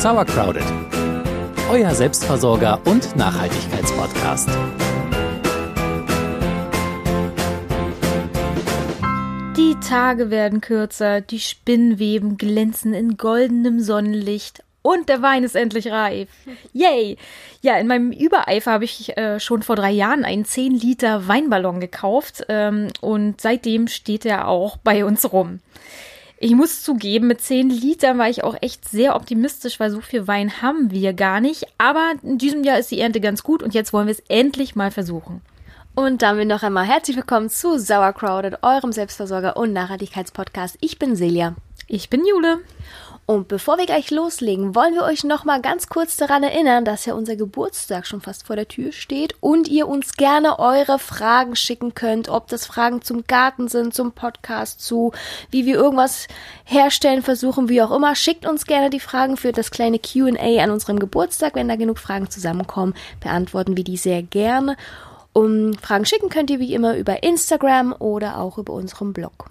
Sauercrowded, euer Selbstversorger und Nachhaltigkeitspodcast. Die Tage werden kürzer, die Spinnweben glänzen in goldenem Sonnenlicht und der Wein ist endlich reif. Yay! Ja, in meinem Übereifer habe ich äh, schon vor drei Jahren einen 10 Liter Weinballon gekauft ähm, und seitdem steht er auch bei uns rum. Ich muss zugeben, mit 10 Litern war ich auch echt sehr optimistisch, weil so viel Wein haben wir gar nicht. Aber in diesem Jahr ist die Ernte ganz gut und jetzt wollen wir es endlich mal versuchen. Und damit noch einmal herzlich willkommen zu Sauercrowded, eurem Selbstversorger und Nachhaltigkeitspodcast. Ich bin Silja. Ich bin Jule. Und bevor wir gleich loslegen, wollen wir euch noch mal ganz kurz daran erinnern, dass ja unser Geburtstag schon fast vor der Tür steht und ihr uns gerne eure Fragen schicken könnt, ob das Fragen zum Garten sind, zum Podcast, zu wie wir irgendwas herstellen versuchen, wie auch immer. Schickt uns gerne die Fragen für das kleine Q&A an unserem Geburtstag, wenn da genug Fragen zusammenkommen, beantworten wir die sehr gerne. Um Fragen schicken könnt ihr wie immer über Instagram oder auch über unseren Blog.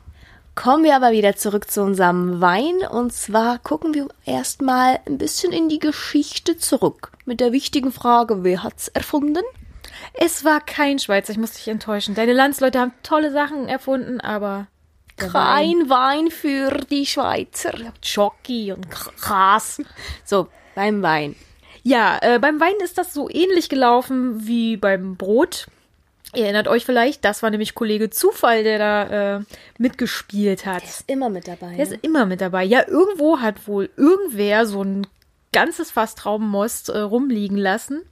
Kommen wir aber wieder zurück zu unserem Wein. Und zwar gucken wir erstmal ein bisschen in die Geschichte zurück. Mit der wichtigen Frage, wer hat's erfunden? Es war kein Schweizer, ich muss dich enttäuschen. Deine Landsleute haben tolle Sachen erfunden, aber kein Wein. Wein für die Schweizer. Schoki und Gras. So, beim Wein. Ja, äh, beim Wein ist das so ähnlich gelaufen wie beim Brot. Ihr erinnert euch vielleicht, das war nämlich Kollege Zufall, der da äh, mitgespielt hat. Der ist immer mit dabei. Der ne? ist immer mit dabei. Ja, irgendwo hat wohl irgendwer so ein ganzes Fass Traubenmost äh, rumliegen lassen.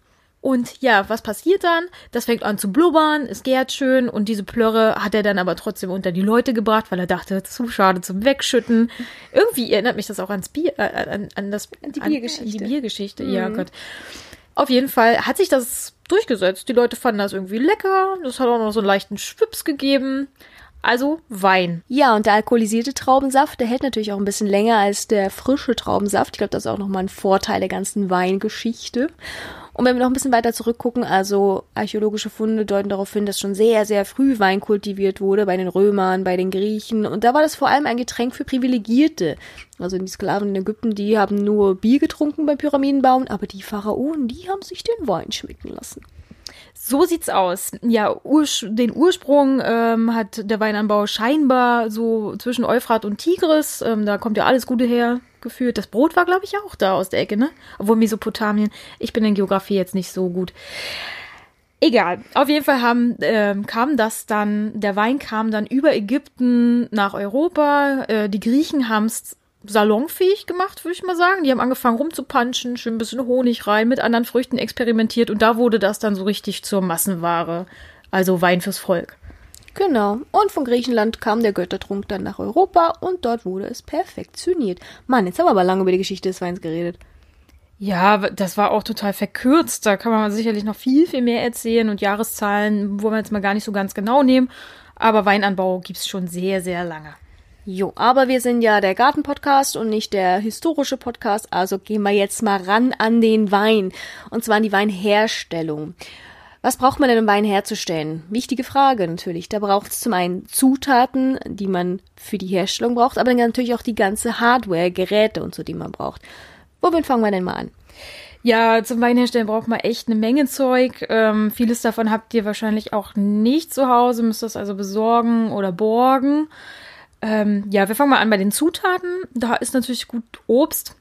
Und ja, was passiert dann? Das fängt an zu blubbern, es gärt schön und diese Plörre hat er dann aber trotzdem unter die Leute gebracht, weil er dachte, zu schade zum Wegschütten. Irgendwie erinnert mich das auch ans Bier, äh, an, an das die Biergeschichte. An die Biergeschichte, mhm. ja Gott. Auf jeden Fall hat sich das durchgesetzt. Die Leute fanden das irgendwie lecker. Das hat auch noch so einen leichten Schwips gegeben. Also Wein. Ja, und der alkoholisierte Traubensaft, der hält natürlich auch ein bisschen länger als der frische Traubensaft. Ich glaube, das ist auch nochmal ein Vorteil der ganzen Weingeschichte. Und wenn wir noch ein bisschen weiter zurückgucken, also archäologische Funde deuten darauf hin, dass schon sehr, sehr früh Wein kultiviert wurde, bei den Römern, bei den Griechen. Und da war das vor allem ein Getränk für Privilegierte. Also die Sklaven in Ägypten, die haben nur Bier getrunken beim Pyramidenbauen, aber die Pharaonen, die haben sich den Wein schmecken lassen. So sieht's aus. Ja, Urs den Ursprung ähm, hat der Weinanbau scheinbar so zwischen Euphrat und Tigris. Ähm, da kommt ja alles Gute her gefühlt. Das Brot war, glaube ich, auch da aus der Ecke, ne? Obwohl Mesopotamien. Ich bin in Geografie jetzt nicht so gut. Egal. Auf jeden Fall haben, ähm, kam das dann, der Wein kam dann über Ägypten nach Europa. Äh, die Griechen haben es salonfähig gemacht, würde ich mal sagen. Die haben angefangen rumzupanschen, schön ein bisschen Honig rein, mit anderen Früchten experimentiert und da wurde das dann so richtig zur Massenware. Also Wein fürs Volk. Genau. Und von Griechenland kam der Göttertrunk dann nach Europa und dort wurde es perfektioniert. Mann, jetzt haben wir aber lange über die Geschichte des Weins geredet. Ja, das war auch total verkürzt. Da kann man sicherlich noch viel, viel mehr erzählen und Jahreszahlen wollen wir jetzt mal gar nicht so ganz genau nehmen. Aber Weinanbau gibt's schon sehr, sehr lange. Jo, aber wir sind ja der Gartenpodcast und nicht der historische Podcast, also gehen wir jetzt mal ran an den Wein. Und zwar an die Weinherstellung. Was braucht man denn, um Wein herzustellen? Wichtige Frage natürlich. Da braucht es zum einen Zutaten, die man für die Herstellung braucht, aber natürlich auch die ganze Hardware, Geräte und so, die man braucht. Womit fangen wir denn mal an? Ja, zum Weinherstellen braucht man echt eine Menge Zeug. Ähm, vieles davon habt ihr wahrscheinlich auch nicht zu Hause, müsst das also besorgen oder borgen. Ähm, ja, wir fangen mal an bei den Zutaten. Da ist natürlich gut Obst.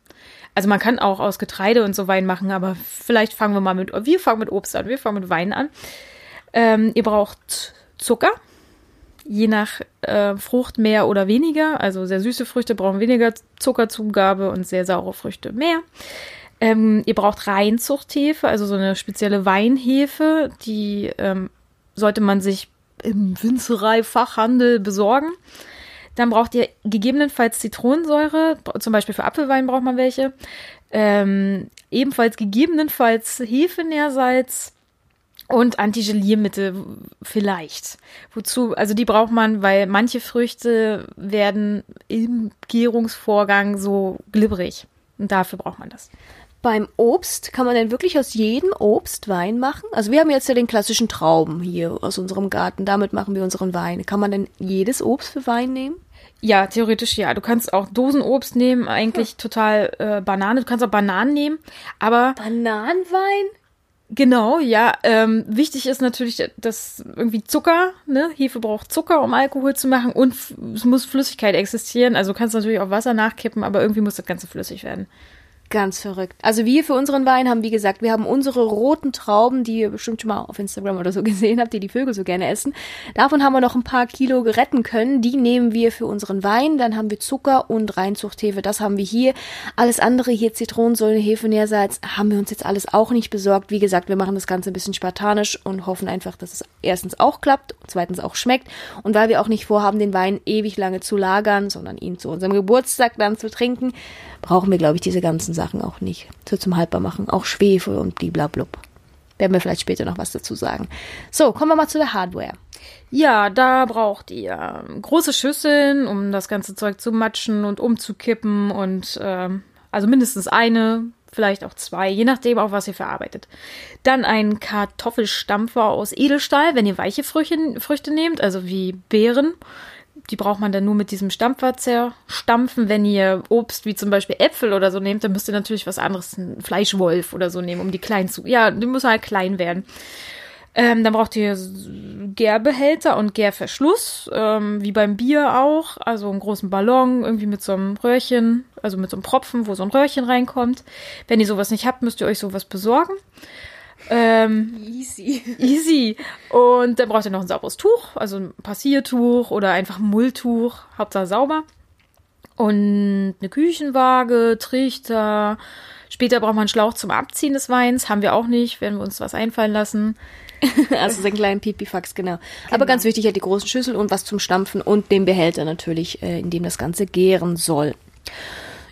Also man kann auch aus Getreide und so Wein machen, aber vielleicht fangen wir mal mit, wir fangen mit Obst an, wir fangen mit Wein an. Ähm, ihr braucht Zucker, je nach äh, Frucht mehr oder weniger. Also sehr süße Früchte brauchen weniger Zuckerzugabe und sehr saure Früchte mehr. Ähm, ihr braucht Reinzuchthefe, also so eine spezielle Weinhefe, die ähm, sollte man sich im Winzerei-Fachhandel besorgen. Dann braucht ihr gegebenenfalls Zitronensäure, zum Beispiel für Apfelwein braucht man welche. Ähm, ebenfalls gegebenenfalls Hefenährsalz und Antigeliermittel vielleicht. Wozu? Also die braucht man, weil manche Früchte werden im Gärungsvorgang so glibberig. Und dafür braucht man das. Beim Obst kann man denn wirklich aus jedem Obst Wein machen? Also wir haben jetzt ja den klassischen Trauben hier aus unserem Garten. Damit machen wir unseren Wein. Kann man denn jedes Obst für Wein nehmen? Ja, theoretisch ja. Du kannst auch Dosenobst nehmen, eigentlich total äh, Banane. Du kannst auch Bananen nehmen, aber Bananenwein? Genau, ja. Ähm, wichtig ist natürlich, dass irgendwie Zucker, ne? Hefe braucht Zucker, um Alkohol zu machen und es muss Flüssigkeit existieren. Also du kannst natürlich auch Wasser nachkippen, aber irgendwie muss das Ganze flüssig werden. Ganz verrückt. Also wir für unseren Wein haben, wie gesagt, wir haben unsere roten Trauben, die ihr bestimmt schon mal auf Instagram oder so gesehen habt, die die Vögel so gerne essen. Davon haben wir noch ein paar Kilo retten können. Die nehmen wir für unseren Wein. Dann haben wir Zucker und Reinzuchthefe. Das haben wir hier. Alles andere hier Zitronensäure, Hefe, Nährsalz haben wir uns jetzt alles auch nicht besorgt. Wie gesagt, wir machen das Ganze ein bisschen spartanisch und hoffen einfach, dass es erstens auch klappt, zweitens auch schmeckt. Und weil wir auch nicht vorhaben, den Wein ewig lange zu lagern, sondern ihn zu unserem Geburtstag dann zu trinken, brauchen wir, glaube ich, diese ganzen Sachen auch nicht. So zum Haltbarmachen. Auch Schwefel und bliblablub. Werden wir vielleicht später noch was dazu sagen. So, kommen wir mal zu der Hardware. Ja, da braucht ihr ähm, große Schüsseln, um das ganze Zeug zu matschen und umzukippen und ähm, also mindestens eine, vielleicht auch zwei, je nachdem auch was ihr verarbeitet. Dann ein Kartoffelstampfer aus Edelstahl, wenn ihr weiche Früchte, Früchte nehmt, also wie Beeren. Die braucht man dann nur mit diesem Stampfer zerstampfen. Wenn ihr Obst wie zum Beispiel Äpfel oder so nehmt, dann müsst ihr natürlich was anderes, einen Fleischwolf oder so nehmen, um die klein zu. Ja, die muss halt klein werden. Ähm, dann braucht ihr Gärbehälter und Gärverschluss, ähm, wie beim Bier auch. Also einen großen Ballon, irgendwie mit so einem Röhrchen, also mit so einem Propfen, wo so ein Röhrchen reinkommt. Wenn ihr sowas nicht habt, müsst ihr euch sowas besorgen. Ähm, Easy. easy. Und dann braucht ihr noch ein sauberes Tuch, also ein Passiertuch oder einfach ein Mulltuch, Hauptsache sauber. Und eine Küchenwaage, Trichter. Später braucht man einen Schlauch zum Abziehen des Weins. Haben wir auch nicht, werden wir uns was einfallen lassen. Also so einen kleinen Pipifax, genau. Aber ganz wichtig halt die großen Schüssel und was zum Stampfen und den Behälter natürlich, äh, in dem das Ganze gären soll.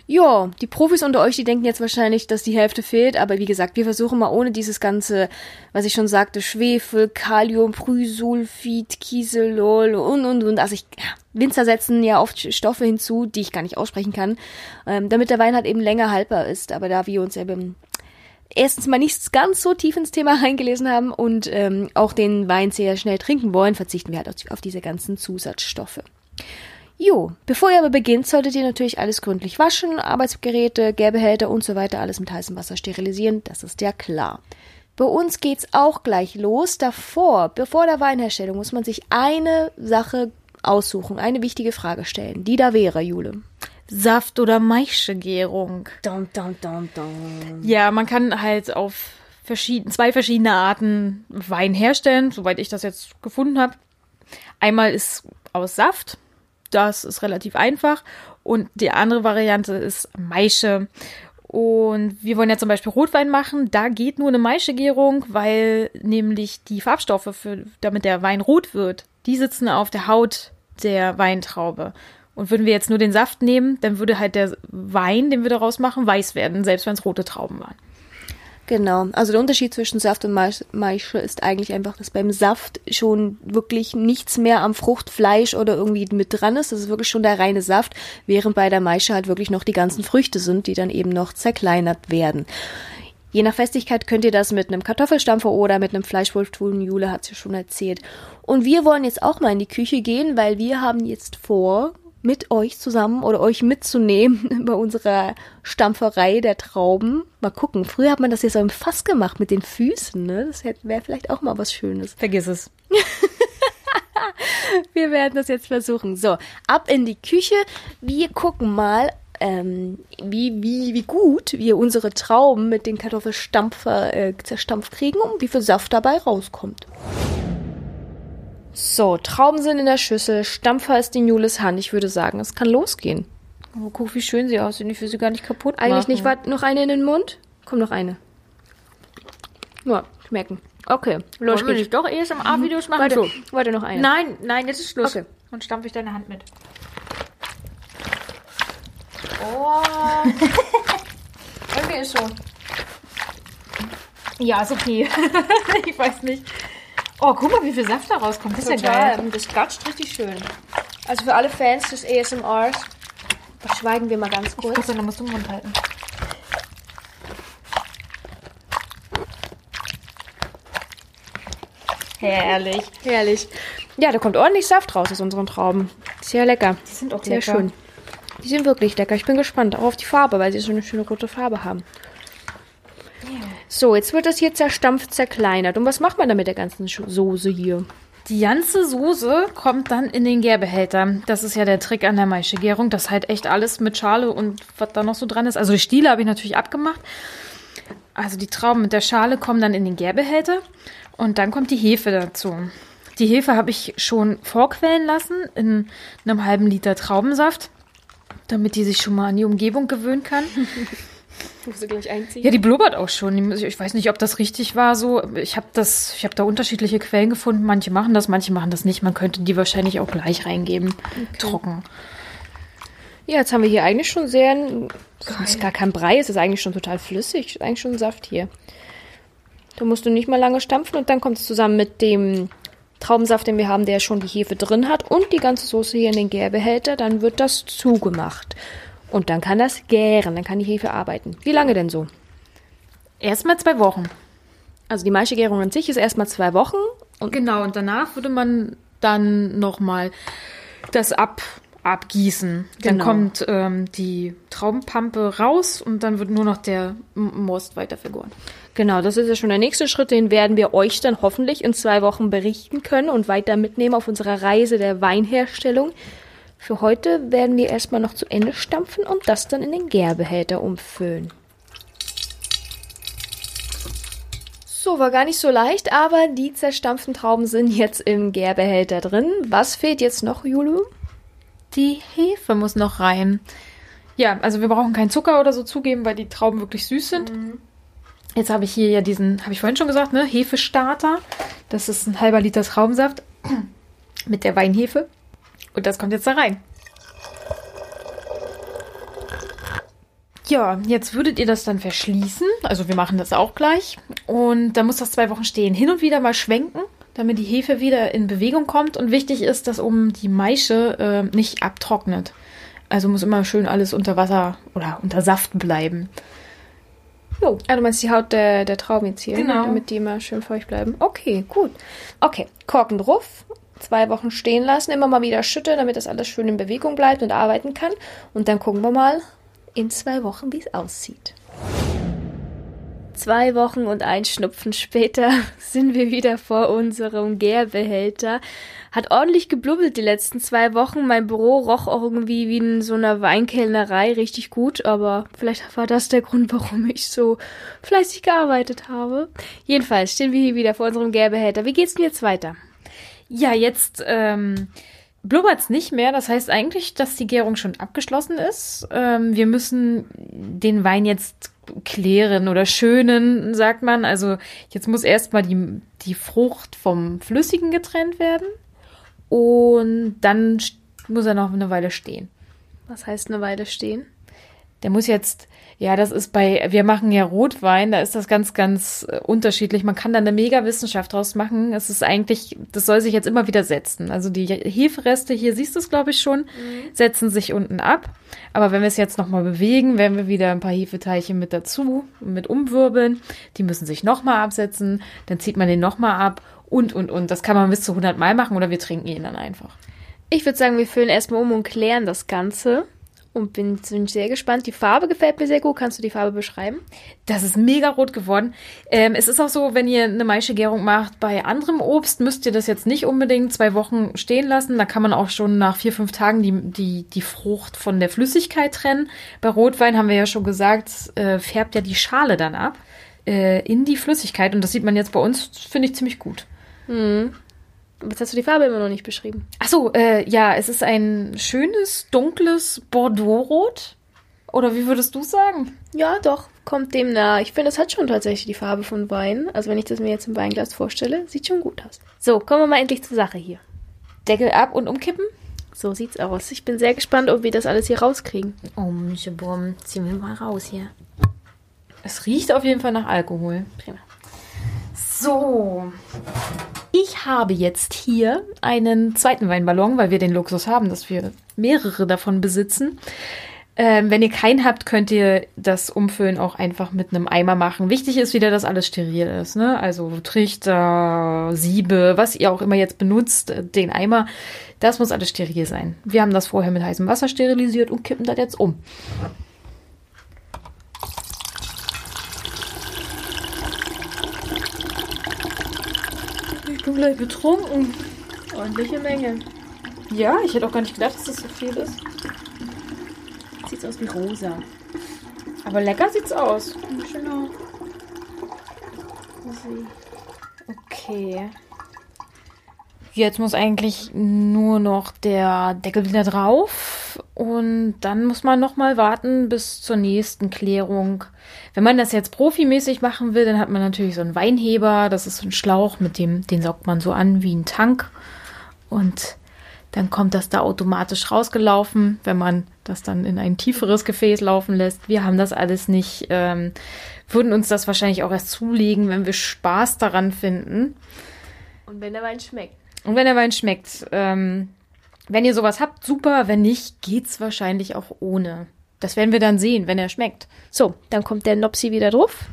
Ja, die Profis unter euch, die denken jetzt wahrscheinlich, dass die Hälfte fehlt, aber wie gesagt, wir versuchen mal ohne dieses ganze, was ich schon sagte, Schwefel, Kalium, Prysulfid, Kieselol und und und. Also ich, Winzer setzen ja oft Stoffe hinzu, die ich gar nicht aussprechen kann, ähm, damit der Wein halt eben länger haltbar ist. Aber da wir uns eben erstens mal nicht ganz so tief ins Thema reingelesen haben und ähm, auch den Wein sehr schnell trinken wollen, verzichten wir halt auf, auf diese ganzen Zusatzstoffe. Jo, bevor ihr aber beginnt, solltet ihr natürlich alles gründlich waschen, Arbeitsgeräte, Gärbehälter und so weiter, alles mit heißem Wasser sterilisieren, das ist ja klar. Bei uns geht's auch gleich los. Davor, bevor der Weinherstellung, muss man sich eine Sache aussuchen, eine wichtige Frage stellen. Die da wäre, Jule. Saft- oder Maischegärung. Dun, dun, dun, dun. Ja, man kann halt auf verschieden, zwei verschiedene Arten Wein herstellen, soweit ich das jetzt gefunden habe. Einmal ist aus Saft, das ist relativ einfach. Und die andere Variante ist Maische. Und wir wollen ja zum Beispiel Rotwein machen. Da geht nur eine Maischegärung, weil nämlich die Farbstoffe, für, damit der Wein rot wird, die sitzen auf der Haut der Weintraube. Und würden wir jetzt nur den Saft nehmen, dann würde halt der Wein, den wir daraus machen, weiß werden, selbst wenn es rote Trauben waren. Genau. Also der Unterschied zwischen Saft und Mais- Maische ist eigentlich einfach, dass beim Saft schon wirklich nichts mehr am Fruchtfleisch oder irgendwie mit dran ist. Das ist wirklich schon der reine Saft, während bei der Maische halt wirklich noch die ganzen Früchte sind, die dann eben noch zerkleinert werden. Je nach Festigkeit könnt ihr das mit einem Kartoffelstampfer oder mit einem Fleischwolf tun. Jule hat es ja schon erzählt. Und wir wollen jetzt auch mal in die Küche gehen, weil wir haben jetzt vor, mit euch zusammen oder euch mitzunehmen bei unserer Stampferei der Trauben. Mal gucken. Früher hat man das ja so im Fass gemacht mit den Füßen, ne? Das wäre vielleicht auch mal was Schönes. Vergiss es. Wir werden das jetzt versuchen. So, ab in die Küche. Wir gucken mal, ähm, wie, wie, wie gut wir unsere Trauben mit den Kartoffelstampfer äh, zerstampft kriegen und wie viel Saft dabei rauskommt. So, Trauben sind in der Schüssel, Stampfer ist in Jules Hand. Ich würde sagen, es kann losgehen. Oh, guck, wie schön sie aussehen. Ich will sie gar nicht kaputt Eigentlich machen. nicht. Warte, noch eine in den Mund? Komm, noch eine. Ja, schmecken. Okay, los Wollen wir nicht doch ASMR-Videos machen? Warte, So. warte, noch eine. Nein, nein, jetzt ist Schluss. Okay. Und stampfe ich deine Hand mit. Oh. Irgendwie ist so. Ja, ist okay. ich weiß nicht. Oh, guck mal, wie viel Saft da rauskommt. Das ist ja geil. Total, das gatscht richtig schön. Also für alle Fans des ASMRs, verschweigen wir mal ganz kurz. Kurz, dann musst du den Mund halten. Herrlich. Herrlich. Ja, da kommt ordentlich Saft raus aus unseren Trauben. Sehr lecker. Die sind auch Sehr lecker. schön. Die sind wirklich lecker. Ich bin gespannt, auch auf die Farbe, weil sie so eine schöne rote Farbe haben. So, jetzt wird das hier zerstampft, zerkleinert. Und was macht man da mit der ganzen Soße hier? Die ganze Soße kommt dann in den Gärbehälter. Das ist ja der Trick an der Maischegärung, dass halt echt alles mit Schale und was da noch so dran ist. Also die Stiele habe ich natürlich abgemacht. Also die Trauben mit der Schale kommen dann in den Gärbehälter und dann kommt die Hefe dazu. Die Hefe habe ich schon vorquellen lassen in einem halben Liter Traubensaft, damit die sich schon mal an die Umgebung gewöhnen kann. Musst du gleich einziehen? Ja, die blubbert auch schon. Muss- Ich weiß nicht, ob das richtig war so. Ich habe das, ich habe da unterschiedliche Quellen gefunden. Manche machen das, manche machen das nicht. Man könnte die wahrscheinlich auch gleich reingeben. Trocken. Ja, jetzt haben wir hier eigentlich schon sehr. Das ist gar kein Brei, es ist eigentlich schon total flüssig. Ist eigentlich schon Saft hier. Da musst du nicht mal lange stampfen und dann kommt es zusammen mit dem Traubensaft, den wir haben, der schon die Hefe drin hat und die ganze Soße hier in den Gärbehälter. Dann wird das zugemacht. Und dann kann das gären, dann kann die Hefe arbeiten. Wie lange denn so? Erstmal zwei Wochen. Also die Maischegärung an sich ist erstmal zwei Wochen. Und Genau, und danach würde man dann nochmal das ab, abgießen. Dann Genau. kommt ähm, die Traubenpampe raus und dann wird nur noch der Most weiter vergoren. Genau, das ist ja schon der nächste Schritt, den werden wir euch dann hoffentlich in zwei Wochen berichten können und weiter mitnehmen auf unserer Reise der Weinherstellung. Für heute werden wir erstmal noch zu Ende stampfen und das dann in den Gärbehälter umfüllen. So, war gar nicht so leicht, aber die zerstampften Trauben sind jetzt im Gärbehälter drin. Was fehlt jetzt noch, Julu? Die Hefe muss noch rein. Ja, also wir brauchen keinen Zucker oder so zugeben, weil die Trauben wirklich süß sind. Jetzt habe ich hier ja diesen, habe ich vorhin schon gesagt, ne, Hefestarter. Das ist ein halber Liter Traubensaft mit der Weinhefe. Und das kommt jetzt da rein. Ja, jetzt würdet ihr das dann verschließen. Also wir machen das auch gleich. Und dann muss das zwei Wochen stehen. Hin und wieder mal schwenken, damit die Hefe wieder in Bewegung kommt. Und wichtig ist, dass oben die Maische äh, nicht abtrocknet. Also muss immer schön alles unter Wasser oder unter Saft bleiben. Jo. Ah, du meinst die Haut der, der Trauben jetzt hier, Genau. damit die immer schön feucht bleiben. Okay, gut. Okay, Korken drauf, zwei Wochen stehen lassen, immer mal wieder schütteln, damit das alles schön in Bewegung bleibt und arbeiten kann. Und dann gucken wir mal in zwei Wochen, wie es aussieht. Zwei Wochen und ein Schnupfen später sind wir wieder vor unserem Gärbehälter. Hat ordentlich geblubbelt die letzten zwei Wochen. Mein Büro roch irgendwie wie in so einer Weinkellnerei richtig gut, aber vielleicht war das der Grund, warum ich so fleißig gearbeitet habe. Jedenfalls stehen wir hier wieder vor unserem Gärbehälter. Wie geht's denn jetzt weiter? Ja, jetzt ähm, blubbert's nicht mehr. Das heißt eigentlich, dass die Gärung schon abgeschlossen ist. Ähm, wir müssen den Wein jetzt klären oder schönen, sagt man. Also jetzt muss erstmal die, die Frucht vom Flüssigen getrennt werden. Und dann muss er noch eine Weile stehen. Was heißt eine Weile stehen? Der muss jetzt, ja, das ist bei, wir machen ja Rotwein, da ist das ganz, ganz äh, unterschiedlich. Man kann da eine mega Wissenschaft draus machen. Es ist eigentlich, das soll sich jetzt immer wieder setzen. Also die Hefereste, hier siehst du es, glaube ich, schon, setzen sich unten ab. Aber wenn wir es jetzt nochmal bewegen, werden wir wieder ein paar Hefeteilchen mit dazu, mit umwirbeln. Die müssen sich nochmal absetzen, dann zieht man den nochmal ab und, und, und. Das kann man bis zu 100 Mal machen oder wir trinken ihn dann einfach. Ich würde sagen, wir füllen erstmal um und klären das Ganze. Und bin, bin sehr gespannt. Die Farbe gefällt mir sehr gut. Kannst du die Farbe beschreiben? Das ist mega rot geworden. Ähm, es ist auch so, wenn ihr eine Maischegärung macht, bei anderem Obst müsst ihr das jetzt nicht unbedingt zwei Wochen stehen lassen. Da kann man auch schon nach vier, fünf Tagen die, die, die Frucht von der Flüssigkeit trennen. Bei Rotwein haben wir ja schon gesagt, äh, färbt ja die Schale dann ab äh, in die Flüssigkeit. Und das sieht man jetzt bei uns, finde ich, ziemlich gut. Jetzt hast du die Farbe immer noch nicht beschrieben. Ach so, äh, ja, es ist ein schönes, dunkles Bordeaux-Rot. Oder wie würdest du sagen? Ja, doch. Kommt dem nah. Ich finde, es hat schon tatsächlich die Farbe von Wein. Also wenn ich das mir jetzt im Weinglas vorstelle, sieht schon gut aus. So, kommen wir mal endlich zur Sache hier. Deckel ab und umkippen? So sieht's aus. Ich bin sehr gespannt, ob wir das alles hier rauskriegen. Oh, Mischebum, ziehen wir mal raus hier. Es riecht auf jeden Fall nach Alkohol. Prima. So. Ich habe jetzt hier einen zweiten Weinballon, weil wir den Luxus haben, dass wir mehrere davon besitzen. Ähm, wenn ihr keinen habt, könnt ihr das Umfüllen auch einfach mit einem Eimer machen. Wichtig ist wieder, dass alles steril ist. Ne? Also Trichter, Siebe, was ihr auch immer jetzt benutzt, äh, den Eimer, das muss alles steril sein. Wir haben das vorher mit heißem Wasser sterilisiert und kippen das jetzt um. Gleich betrunken. Ordentliche Menge. Ja, ich hätte auch gar nicht gedacht, dass das so viel ist. Sieht aus wie rosa. Aber lecker sieht's aus. Genau. Okay. Jetzt muss eigentlich nur noch der Deckel wieder drauf und dann muss man noch mal warten bis zur nächsten Klärung. Wenn man das jetzt profimäßig machen will, dann hat man natürlich so einen Weinheber, das ist so ein Schlauch, mit dem den saugt man so an wie ein Tank und dann kommt das da automatisch rausgelaufen, wenn man das dann in ein tieferes Gefäß laufen lässt. Wir haben das alles nicht, ähm, würden uns das wahrscheinlich auch erst zulegen, wenn wir Spaß daran finden. Und wenn der Wein schmeckt. Und wenn der Wein schmeckt, ähm, wenn ihr sowas habt, super. Wenn nicht, geht's wahrscheinlich auch ohne. Das werden wir dann sehen, wenn er schmeckt. So, dann kommt der Nopsi wieder drauf.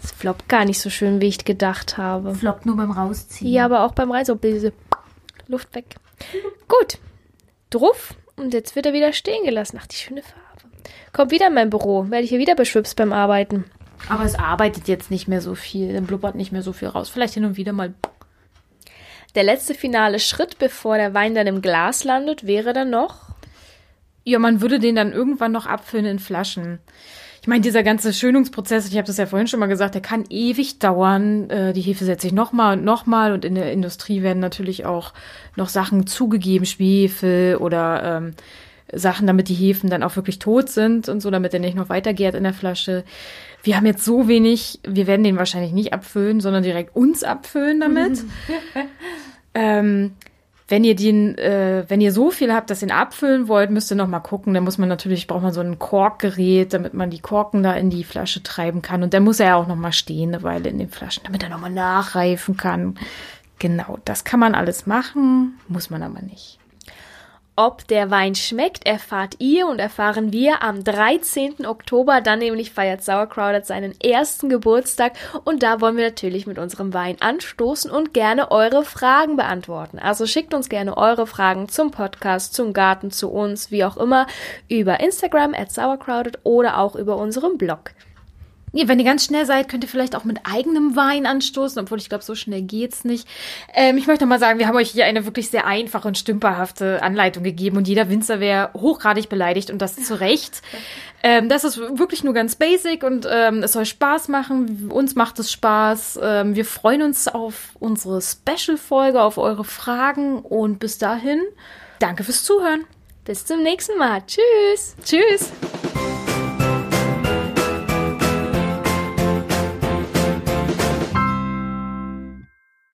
Das floppt gar nicht so schön, wie ich gedacht habe. Floppt nur beim Rausziehen. Ja, aber auch beim Rein so diese Luft weg. Gut. Drauf. Und jetzt wird er wieder stehen gelassen. Ach, die schöne Farbe. Kommt wieder in mein Büro. Werde ich hier wieder beschwipst beim Arbeiten. Aber es arbeitet jetzt nicht mehr so viel, dann blubbert nicht mehr so viel raus. Vielleicht hin und wieder mal. Der letzte finale Schritt, bevor der Wein dann im Glas landet, wäre dann noch. Ja, man würde den dann irgendwann noch abfüllen in Flaschen. Ich meine, dieser ganze Schönungsprozess, ich habe das ja vorhin schon mal gesagt, der kann ewig dauern. Äh, die Hefe setzt sich nochmal und nochmal und in der Industrie werden natürlich auch noch Sachen zugegeben, Schwefel oder ähm, Sachen, damit die Hefen dann auch wirklich tot sind und so, damit der nicht noch weitergärt in der Flasche. Wir haben jetzt so wenig, wir werden den wahrscheinlich nicht abfüllen, sondern direkt uns abfüllen damit. ähm, wenn ihr den, äh, wenn ihr so viel habt, dass ihr ihn abfüllen wollt, müsst ihr noch mal gucken. Dann muss man natürlich, braucht man so ein Korkgerät, damit man die Korken da in die Flasche treiben kann. Und dann muss er ja auch noch mal stehen eine Weile in den Flaschen, damit er noch mal nachreifen kann. Genau, das kann man alles machen, muss man aber nicht. Ob der Wein schmeckt, erfahrt ihr und erfahren wir am 13. Oktober. Dann nämlich feiert Sauerkraut seinen ersten Geburtstag und da wollen wir natürlich mit unserem Wein anstoßen und gerne eure Fragen beantworten. Also schickt uns gerne eure Fragen zum Podcast, zum Garten, zu uns, wie auch immer, über Instagram at sauercrowded oder auch über unseren Blog. Ja, wenn ihr ganz schnell seid, könnt ihr vielleicht auch mit eigenem Wein anstoßen, obwohl ich glaube, so schnell geht's nicht. Ähm, ich möchte noch mal sagen, wir haben euch hier eine wirklich sehr einfache und stümperhafte Anleitung gegeben und jeder Winzer wäre hochgradig beleidigt und das zu Recht. Ähm, das ist wirklich nur ganz basic und ähm, es soll Spaß machen. Uns macht es Spaß. Ähm, wir freuen uns auf unsere Special-Folge, auf eure Fragen und bis dahin, danke fürs Zuhören. Bis zum nächsten Mal. Tschüss. Tschüss.